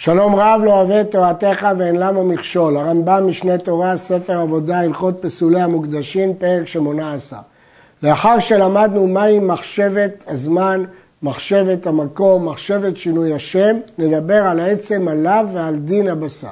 שלום רב לא אוהב את תורתך ואין למה מכשול. הרמב"ם משנה תורה, ספר עבודה, הלכות פסולי המוקדשים, פרק שמונה עשר. לאחר שלמדנו מהי מחשבת הזמן, מחשבת המקום, מחשבת שינוי השם, נדבר על העצם עליו ועל דין הבשר.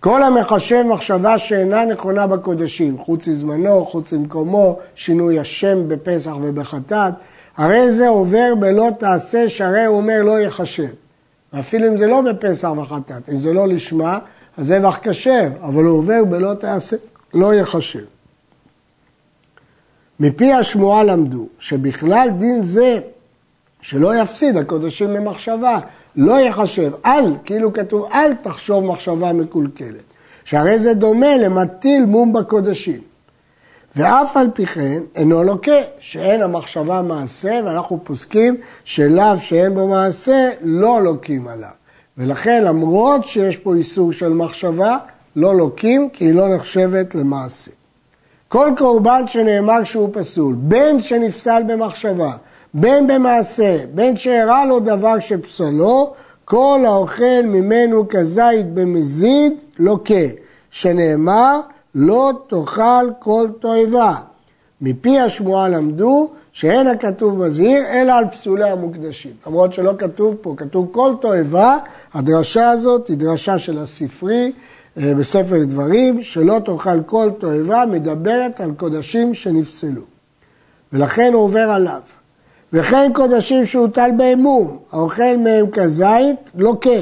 כל המחשב מחשבה שאינה נכונה בקודשים, חוץ לזמנו, חוץ למקומו, שינוי השם בפסח ובחטאת, הרי זה עובר בלא תעשה, שהרי הוא אומר לא יחשב. ואפילו אם זה לא בפסח וחטאת, אם זה לא לשמה, אז זבח כשר, אבל הוא עובר בלא תעשה, לא יחשב. מפי השמועה למדו שבכלל דין זה שלא יפסיד הקודשים ממחשבה, לא יחשב, אל, כאילו כתוב, אל תחשוב מחשבה מקולקלת, שהרי זה דומה למטיל מום בקודשים. ואף על פי כן אינו לוקה, שאין המחשבה מעשה, ואנחנו פוסקים שלאו שאין בו מעשה, לא לוקים עליו. ולכן למרות שיש פה איסור של מחשבה, לא לוקים כי היא לא נחשבת למעשה. כל קורבן שנאמר שהוא פסול, בין שנפסל במחשבה, בין במעשה, בין שאירע לו דבר שפסלו, כל האוכל ממנו כזית במזיד לוקה, שנאמר לא תאכל כל תועבה. מפי השמועה למדו שאין הכתוב מזהיר אלא על פסולי המוקדשים. למרות שלא כתוב פה, כתוב כל תועבה, הדרשה הזאת היא דרשה של הספרי אה, בספר דברים, שלא תאכל כל תועבה, מדברת על קודשים שנפסלו. ולכן הוא עובר עליו. וכן קודשים שהוטל בהם מום, האוכל מהם כזית, לוקה.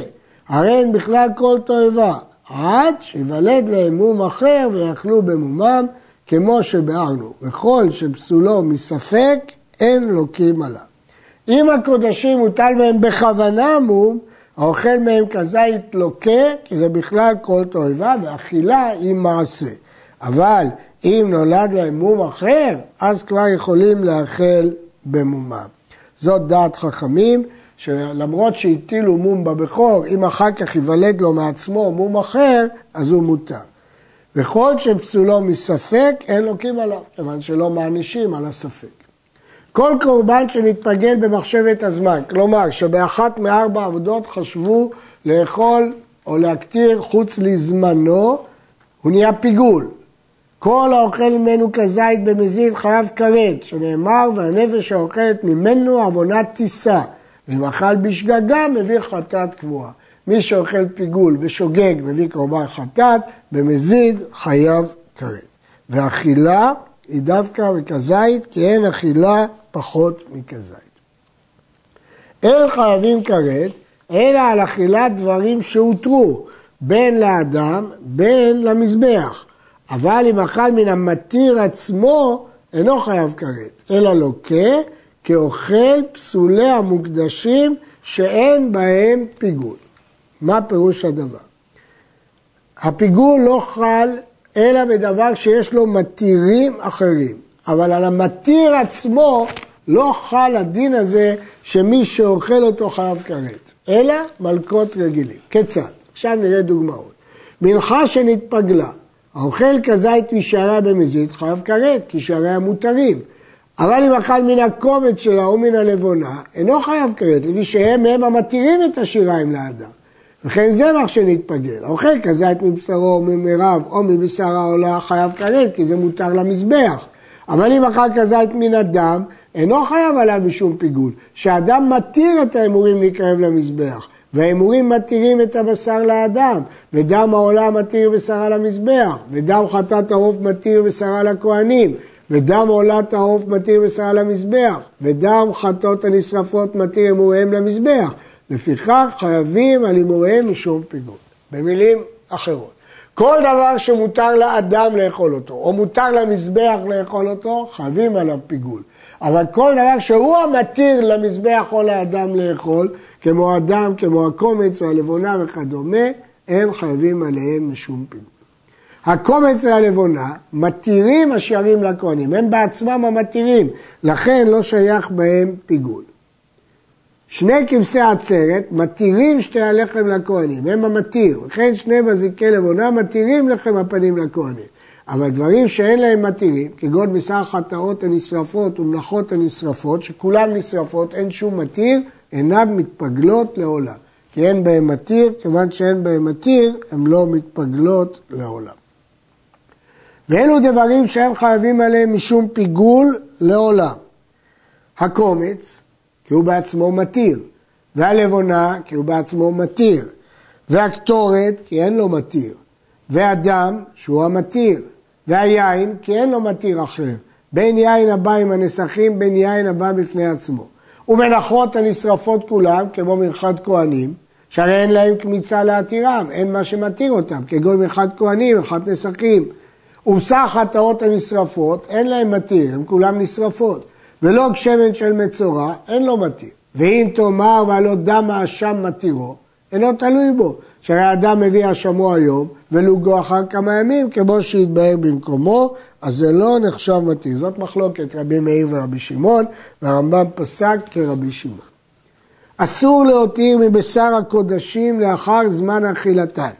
הרי אין בכלל כל תועבה. עד שיוולד להם מום אחר ויאכלו במומם, כמו שביארנו. וכל שפסולו מספק, אין לוקים עליו. אם הקודשים מוטל בהם בכוונה מום, האוכל מהם כזית לוקה, כי זה בכלל כל תועבה, ואכילה היא מעשה. אבל אם נולד להם מום אחר, אז כבר יכולים לאכל במומם. זאת דעת חכמים. שלמרות שהטילו מום בבכור, אם אחר כך ייוולד לו מעצמו מום אחר, אז הוא מותר. וכל שפסולו מספק, אין לוקים עליו, כיוון שלא מענישים על הספק. כל קורבן שנתפגל במחשבת הזמן, כלומר שבאחת מארבע עבודות חשבו לאכול או להקטיר חוץ לזמנו, הוא נהיה פיגול. כל האוכל ממנו כזית במזיד חייב כרת, שנאמר, והנפש האוכלת ממנו עוונת טיסה. ואם אכל בשגגה, מביא חטאת קבועה. מי שאוכל פיגול בשוגג מביא קורבן חטאת, במזיד חייב כרת. ואכילה היא דווקא מכזית, כי אין אכילה פחות מכזית. אין חייבים כרת, אלא על אכילת דברים שהותרו, בין לאדם, בין למזבח. אבל אם אכל מן המתיר עצמו, אינו חייב כרת, אלא לוקה כאוכל פסולי המוקדשים שאין בהם פיגול. מה פירוש הדבר? הפיגול לא חל אלא בדבר שיש לו מתירים אחרים, אבל על המתיר עצמו לא חל הדין הזה שמי שאוכל אותו חייב כרת, אלא מלקות רגילים. כיצד? עכשיו נראה דוגמאות. מנחה שנתפגלה, האוכל כזית משעריה במזיד חייב כרת, כי שעריה מותרים. אבל אם אכל מן הקומץ שלה או מן הלבונה, אינו חייב כרת, לפי שהם הם המתירים את השיריים לאדם. וכן זבח שנתפגל. האוכל כזית מבשרו או ממירב או מבשר העולה חייב כרת, כי זה מותר למזבח. אבל אם אכל כזית מן הדם, אינו חייב עליו משום פיגול. שאדם מתיר את ההימורים להתקרב למזבח. וההימורים מתירים את הבשר לאדם, ודם העולה מתיר בשרה למזבח, ודם חטאת העוף מתיר בשרה לכהנים, ודם עולת העוף מתיר בשרה למזבח, ודם חטאות הנשרפות מתיר הימוריהם למזבח. לפיכך חייבים על הימוריהם משום פיגול. במילים אחרות, כל דבר שמותר לאדם לאכול אותו, או מותר למזבח לאכול אותו, חייבים עליו פיגול. אבל כל דבר שהוא המתיר למזבח או לאדם לאכול, כמו הדם, כמו הקומץ והלבונה וכדומה, אין חייבים עליהם משום פיגול. הקומץ והלבונה מתירים השערים לכהנים, הם בעצמם המתירים, לכן לא שייך בהם פיגול. שני כבשי עצרת מתירים שתי הלחם לכהנים, הם המתיר, וכן שני מזיקי לבונה מתירים לחם הפנים לכהנים. אבל דברים שאין להם מתירים, כגון בשר חטאות הנשרפות ומלאכות הנשרפות, שכולן נשרפות, אין שום מתיר, אינן מתפגלות לעולם. כי אין בהם מתיר, כיוון שאין בהם מתיר, הן לא מתפגלות לעולם. ואלו דברים שהם חייבים עליהם משום פיגול לעולם. הקומץ, כי הוא בעצמו מתיר, והלבונה, כי הוא בעצמו מתיר, והקטורת, כי אין לו מתיר, והדם, שהוא המתיר, והיין, כי אין לו מתיר אחר, בין יין הבא עם הנסכים, בין יין הבא בפני עצמו. ומנחות הנשרפות כולם, כמו מרחת כהנים, שהרי אין להם קמיצה להתירם, אין מה שמתיר אותם, כגון מרחת כהנים, מרחת נסכים. ובשר חטאות הנשרפות, אין להם מתיר, הם כולם נשרפות. ולא שמן של מצורע, אין לו מתיר. ואם תאמר והלא דם האשם מתירו, אינו תלוי בו. שהרי האדם מביא אשמו היום, ולוגו אחר כמה ימים, כמו שהתבהר במקומו, אז זה לא נחשב מתיר. זאת מחלוקת רבי מאיר ורבי שמעון, והרמב"ם פסק כרבי שמעון. אסור להותיר מבשר הקודשים לאחר זמן אכילתן.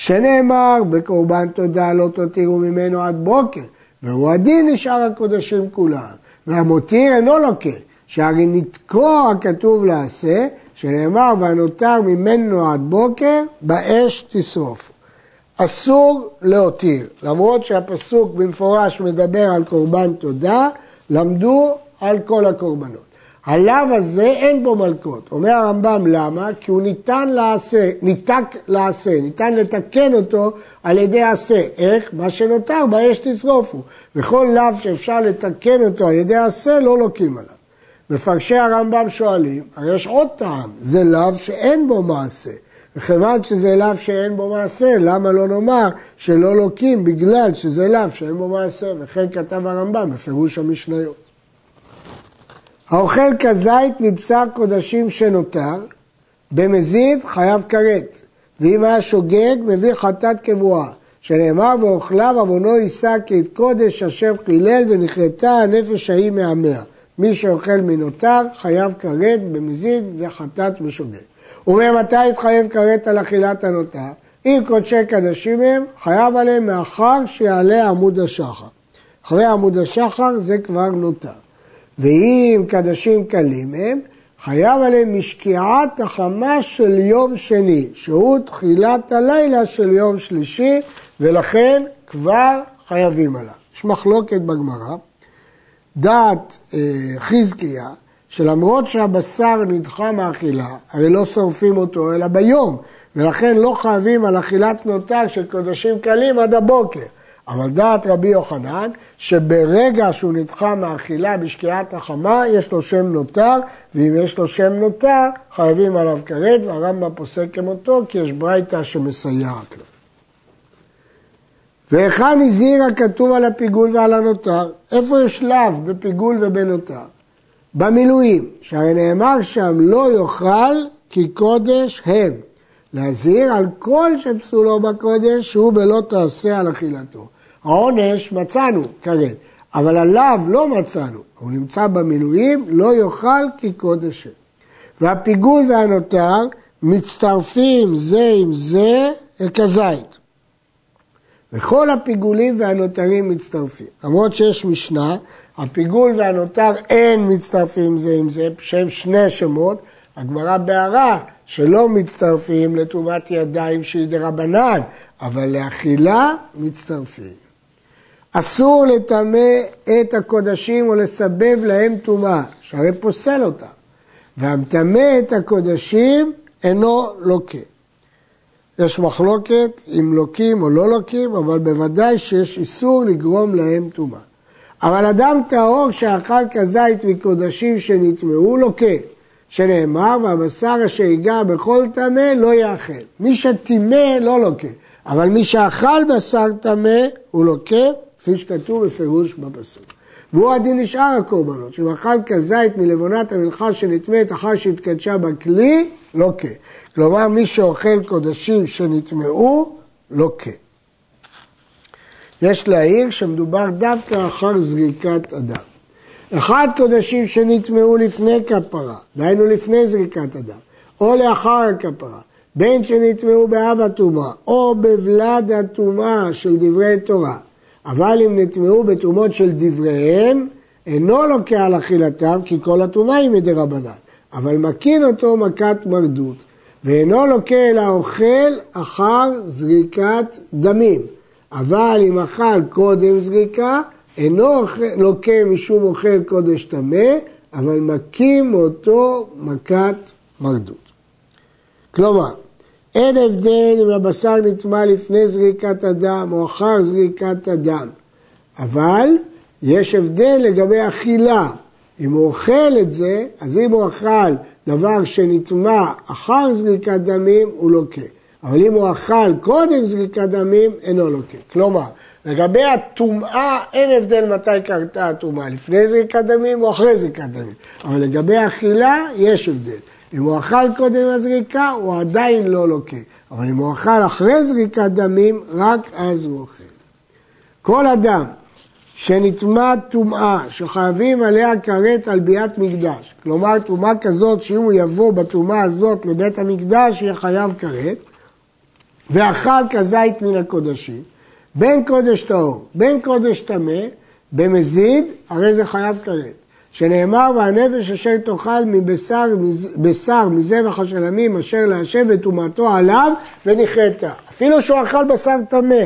שנאמר בקורבן תודה לא תותירו ממנו עד בוקר, והוא הדין נשאר הקודשים כולם. והמותיר אינו לוקה, שהרי נתקוע הכתוב לעשה, שנאמר והנותר ממנו עד בוקר, באש תשרוף. אסור להותיר, למרות שהפסוק במפורש מדבר על קורבן תודה, למדו על כל הקורבנות. הלאו הזה אין בו מלקות. אומר הרמב"ם למה? כי הוא ניתן לעשה, ניתק לעשה, ניתן לתקן אותו על ידי עשה. איך? מה שנותר באש תשרופו. וכל לאו שאפשר לתקן אותו על ידי עשה לא לוקים עליו. מפרשי הרמב"ם שואלים, הרי יש עוד טעם, זה לאו שאין בו מעשה. וכיוון שזה לאו שאין בו מעשה, למה לא נאמר שלא לוקים בגלל שזה לאו שאין בו מעשה? וכן כתב הרמב"ם בפירוש המשניות. האוכל כזית מבשר קודשים שנותר, במזיד חייב כרת, ואם היה שוגג מביא חטאת קבועה, שנאמר ואוכליו עוונו יישא כי את קודש אשר חילל ונכרתה הנפש ההיא מהמאה. מי שאוכל מנותר חייב כרת במזיד וחטאת בשוגג. וממתי יתחייב כרת על אכילת הנותר? אם קודשי קדשים הם, חייב עליהם מאחר שיעלה עמוד השחר. אחרי עמוד השחר זה כבר נותר. ואם קדשים קלים הם, חייב עליהם משקיעת החמה של יום שני, שהוא תחילת הלילה של יום שלישי, ולכן כבר חייבים עליו. יש מחלוקת בגמרא, דעת אה, חזקיה, שלמרות שהבשר נדחה מאכילה, הרי לא שורפים אותו אלא ביום, ולכן לא חייבים על אכילת נותר של קודשים קלים עד הבוקר. אבל דעת רבי יוחנן, שברגע שהוא נדחה מאכילה בשקיעת החמה, יש לו שם נותר, ואם יש לו שם נותר, חייבים עליו כרת, והרמב"ם פוסק כמותו, כי יש ברייתא שמסייעת לו. והיכן הזהיר הכתוב על הפיגול ועל הנותר? איפה יש לאו בפיגול ובנותר? במילואים, שהרי נאמר שם לא יאכל כי קודש הם. להזהיר על כל שפסולו בקודש שהוא בלא תעשה על אכילתו. העונש מצאנו כרת, אבל עליו לא מצאנו, הוא נמצא במילואים, לא יאכל כי קודש הם. והפיגול והנותר מצטרפים זה עם זה כזית. וכל הפיגולים והנותרים מצטרפים. למרות שיש משנה, הפיגול והנותר אין מצטרפים זה עם זה, שהם שני שמות, הגמרא בהערה שלא מצטרפים לטומאת ידיים שהיא דרבנן, אבל לאכילה מצטרפים. אסור לטמא את הקודשים או לסבב להם טומאה, שהרי פוסל אותם. והמטמא את הקודשים אינו לוקה. יש מחלוקת אם לוקים או לא לוקים, אבל בוודאי שיש איסור לגרום להם טומאה. אבל אדם טהור שאכל כזית מקודשים שנטמעו לוקה, שנאמר, והבשר אשר ייגע בכל טמא לא יאכל. מי שטימא לא לוקה, אבל מי שאכל בשר טמא הוא לוקה, כפי שכתוב בפירוש בפסוק. והוא הדין לשאר הקורבנות, שאם אכל כזית מלבונת המנחה שנטמאת אחר שהתקדשה בכלי, לוקה. כלומר, מי שאוכל קודשים שנטמעו, לוקה. יש להעיר שמדובר דווקא אחר זריקת אדם. אחד קודשים שנטמעו לפני כפרה, דהיינו לפני זריקת אדם, או לאחר הכפרה, בין שנטמעו באב הטומאה, או בבלד הטומאה של דברי תורה, אבל אם נטמעו בטומאות של דבריהם, אינו לוקח על אכילתם, כי כל הטומאה היא מדי רבנן, אבל מקין אותו מכת מרדות. ואינו לוקה אלא אוכל אחר זריקת דמים. אבל אם אכל קודם זריקה, אינו לוקה משום אוכל קודש טמא, אבל מכים אותו מכת מרדות. כלומר, אין הבדל אם הבשר נטמע לפני זריקת הדם או אחר זריקת הדם, אבל יש הבדל לגבי אכילה. אם הוא אוכל את זה, אז אם הוא אכל דבר שנטמע אחר זריקת דמים, הוא לוקה. אבל אם הוא אכל קודם זריקת דמים, אינו לוקה. כלומר, לגבי הטומאה אין הבדל מתי קרתה הטומאה, לפני זריקת דמים או אחרי זריקת דמים. אבל לגבי אכילה יש הבדל. אם הוא אכל קודם הזריקה, הוא עדיין לא לוקה. אבל אם הוא אכל אחרי זריקת דמים, רק אז הוא אוכל. כל אדם שנטמע טומאה שחייבים עליה כרת על ביאת מקדש, כלומר טומאה כזאת שאם הוא יבוא בטומאה הזאת לבית המקדש יהיה חייב כרת, ואכל כזית מן הקודשים, בין קודש טהור, בין קודש טמא, במזיד, הרי זה חייב כרת. שנאמר, והנפש אשר תאכל מבשר בשר מזבח השלמים אשר להשב וטומאתו עליו ונכרת. אפילו שהוא אכל בשר טמא,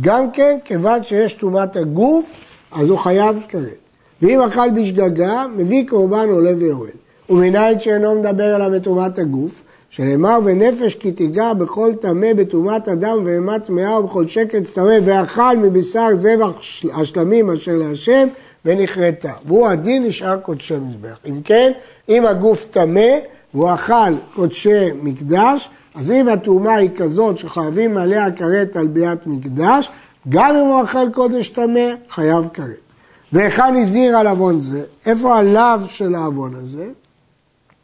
גם כן, כיוון שיש טומאת הגוף, אז הוא חייב כרת. ואם אכל בשגגה, מביא קורבן עולה ויורד. ומנין שאינו מדבר עליו בטומאת הגוף, שנאמר ונפש כי תיגע בכל טמא בטומאת אדם ואימת טמאה ובכל שקץ טמא ואכל מבשר זבח השלמים אשר להשם ונכרתה. והוא הדין נשאר קודשי מזבח. אם כן, אם הגוף טמא והוא אכל קודשי מקדש, אז אם הטומאה היא כזאת שחייבים עליה כרת על ביאת מקדש, גם אם הוא אכל קודש טמא, חייב כרת. והיכן הזהיר על עוון זה? איפה הלאו של העוון הזה?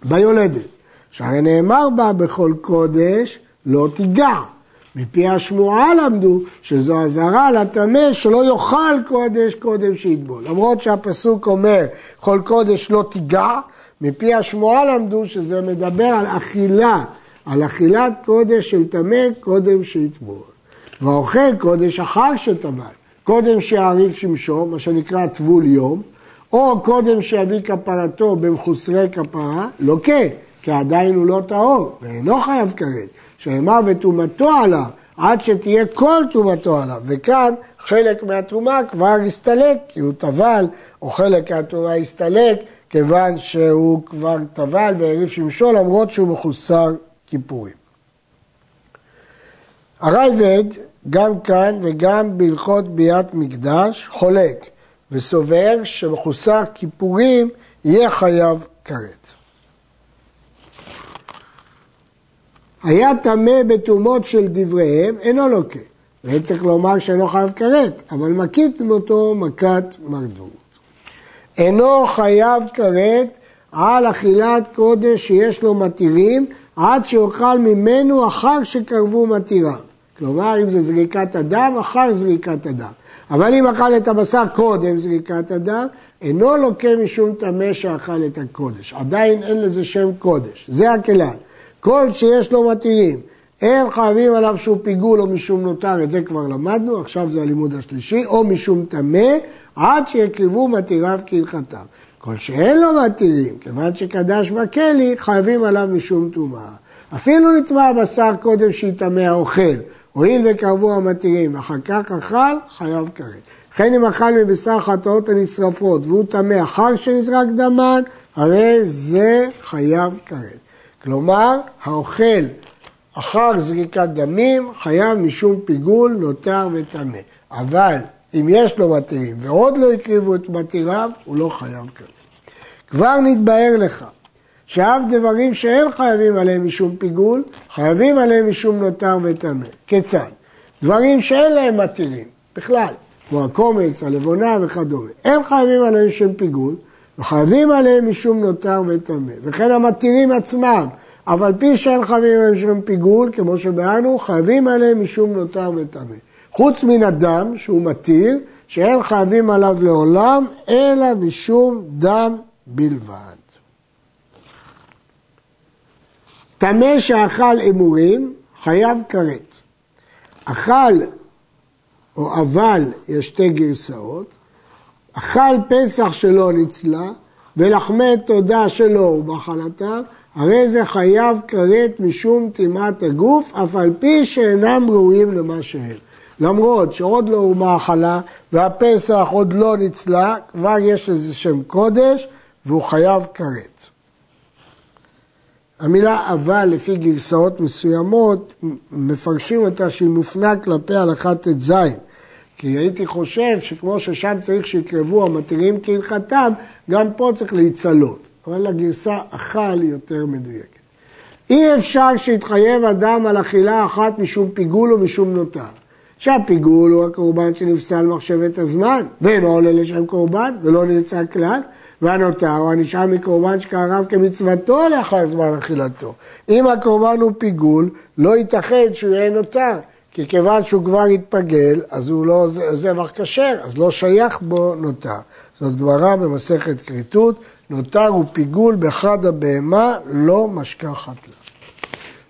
ביולדת. שהרי נאמר בה בכל קודש לא תיגע. מפי השמועה למדו שזו אזהרה לטמא שלא יאכל קודש קודם שיטבול. למרות שהפסוק אומר כל קודש לא תיגע, מפי השמועה למדו שזה מדבר על אכילה, על אכילת קודש של טמא קודם שיטבול. והאוכל קודש אחר שטבל, קודם שיעריף שמשו, מה שנקרא טבול יום, או קודם שיביא כפרתו במחוסרי כפרה, לוקה, כי עדיין הוא לא טהור, ואינו חייב כרת. שנאמר וטומאתו עליו, עד שתהיה כל טומאתו עליו. וכאן חלק מהטומאה כבר הסתלק, כי הוא טבל, או חלק מהטומאה הסתלק, כיוון שהוא כבר טבל והעריף שמשו, למרות שהוא מחוסר כיפורים. הרייבד, גם כאן וגם בהלכות ביאת מקדש, חולק וסובר שמחוסר כיפורים יהיה חייב כרת. היה טמא בטומאות של דבריהם, אינו לוקה. ואין צריך לומר שאינו חייב כרת, אבל מכית אותו מכת מרדות. אינו חייב כרת על אכילת קודש שיש לו מתירים, עד שאוכל ממנו אחר שקרבו מתירה. כלומר, אם זה זריקת הדם, אחר זריקת הדם. אבל אם אכל את הבשר קודם זריקת הדם, אינו לוקה משום טמא שאכל את הקודש. עדיין אין לזה שם קודש. זה הכלל. כל שיש לו מתירים, אין חייבים עליו שהוא פיגול או משום נותר, את זה כבר למדנו, עכשיו זה הלימוד השלישי, או משום טמא, עד שיקריבו מתיריו כהלכתם. כל שאין לו מתירים, כיוון שקדש בכלי, חייבים עליו משום טומאה. אפילו נטמע בשר קודם שיטמא האוכל, הואיל וקרבו המתירים, אחר כך אכל, חייב כרת. וכן אם אכל מבשר חטאות הנשרפות והוא טמא אחר שנזרק דמן, הרי זה חייב כרת. כלומר, האוכל אחר זריקת דמים חייב משום פיגול, נותר וטמא. אבל אם יש לו מתירים ועוד לא הקריבו את מתיריו, הוא לא חייב כזה. כבר נתבהר לך שאף דברים שאין חייבים עליהם משום פיגול, חייבים עליהם משום נותר וטמא. כיצד? דברים שאין להם מתירים, בכלל, כמו הקומץ, הלבונה וכדומה. אין חייבים עליהם משום פיגול, וחייבים עליהם משום נותר וטמא. וכן המתירים עצמם, אבל פי שאין חייבים עליהם משום פיגול, כמו שבאנו, חייבים עליהם משום נותר וטמא. חוץ מן הדם, שהוא מתיר, שאין חייבים עליו לעולם, אלא משום דם בלבד. טמא שאכל אמורים, חייב כרת. אכל או אבל, יש שתי גרסאות, אכל פסח שלא ניצלה, ולחמי תודה שלו ובחלתיו, הרי זה חייב כרת משום טומאת הגוף, אף על פי שאינם ראויים למה שהם. למרות שעוד לא הומה החלה והפסח עוד לא ניצלה, כבר יש לזה שם קודש והוא חייב כרת. המילה אבל לפי גרסאות מסוימות מפרשים אותה שהיא מופנה כלפי הלכה ט"ז כי הייתי חושב שכמו ששם צריך שיקרבו המתירים כהלכתם, גם פה צריך להיצלות. אבל הגרסה אכל היא יותר מדויקת. אי אפשר שיתחייב אדם על אכילה אחת משום פיגול או משום נותר. שהפיגול הוא הקורבן שנפסל מחשבת הזמן, ואינו עולה לשם קורבן, ולא נמצא כלל, והנותר הוא הנשאר מקורבן שקרב כמצוותו לאחר זמן אכילתו. אם הקורבן הוא פיגול, לא ייתכן שהוא יהיה נותר, כי כיוון שהוא כבר התפגל, אז הוא לא זבח כשר, אז לא שייך בו נותר. זאת גמרא במסכת כריתות, נותר הוא פיגול בחד הבהמה, לא משכחת לה.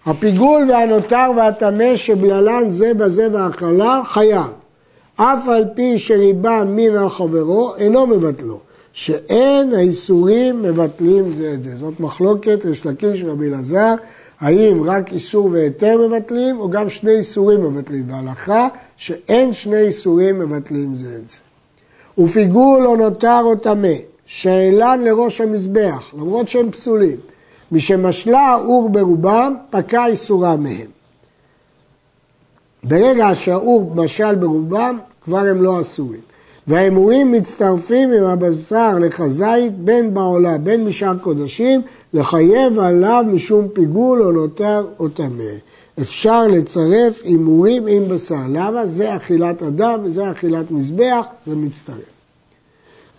הפיגול והנותר והטמא שבללן זה בזה והאכלה חייב. אף על פי שריבה מין על חברו, אינו מבטלו. שאין האיסורים מבטלים זה את זה. זאת מחלוקת יש לקיש ורבי אלעזר, האם רק איסור והיתר מבטלים, או גם שני איסורים מבטלים. בהלכה שאין שני איסורים מבטלים זה את זה. ופיגול או נותר או טמא, שאלן לראש המזבח, למרות שהם פסולים, משמשלה האור ברובם, פקע איסורה מהם. ברגע שהאור משל ברובם, כבר הם לא אסורים. והאמורים מצטרפים עם הבשר לכזית בין בעולה בין משאר קודשים לחייב עליו משום פיגול או נותר או טמא. אפשר לצרף הימורים עם בשר. למה? זה אכילת אדם וזה אכילת מזבח, זה מצטרף.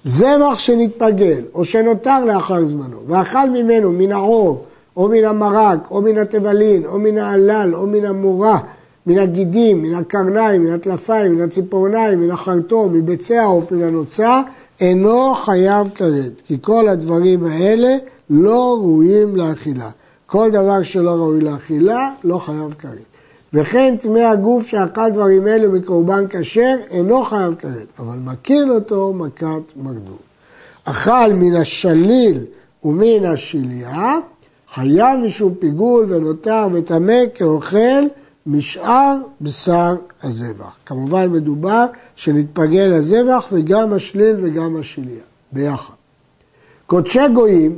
זבח שנתפגל או שנותר לאחר זמנו ואכל ממנו מן העור או מן המרק או מן התבלין או מן העלל או מן המורה מן הגידים, מן הקרניים, מן הטלפיים, מן הציפורניים, מן החרטום, מביצי העוף, מן הנוצה, אינו חייב כרת, כי כל הדברים האלה לא ראויים לאכילה. כל דבר שלא ראוי לאכילה, לא חייב כרת. וכן טמא הגוף שאכל דברים אלו מקורבן כשר, אינו חייב כרת, אבל מקין אותו מכת מרדות. אכל מן השליל ומן השליה, חייב משום פיגול ונותר וטמא כאוכל משאר בשר הזבח. כמובן מדובר שנתפגל הזבח וגם השליל וגם השליה, ביחד. קודשי גויים,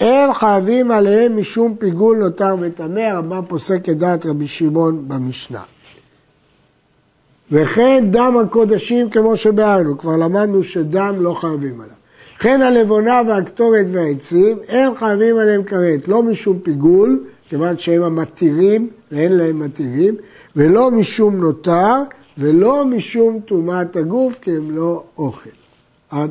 אין חייבים עליהם משום פיגול נותר וטמא, הרמב"ם פוסק את דעת רבי שמעון במשנה. וכן דם הקודשים כמו שבהרנו, כבר למדנו שדם לא חייבים עליו. וכן הלבונה והקטורת והעצים, אין חייבים עליהם כרת, לא משום פיגול, כיוון שהם המתירים ואין להם מתירים, ולא משום נותר ולא משום טומאת הגוף כי הם לא אוכל. עד.